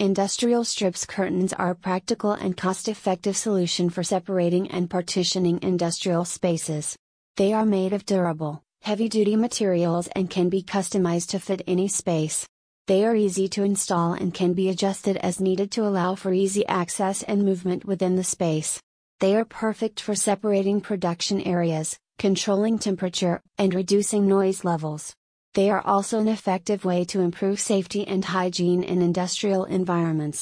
Industrial strips curtains are a practical and cost effective solution for separating and partitioning industrial spaces. They are made of durable, heavy duty materials and can be customized to fit any space. They are easy to install and can be adjusted as needed to allow for easy access and movement within the space. They are perfect for separating production areas, controlling temperature, and reducing noise levels. They are also an effective way to improve safety and hygiene in industrial environments.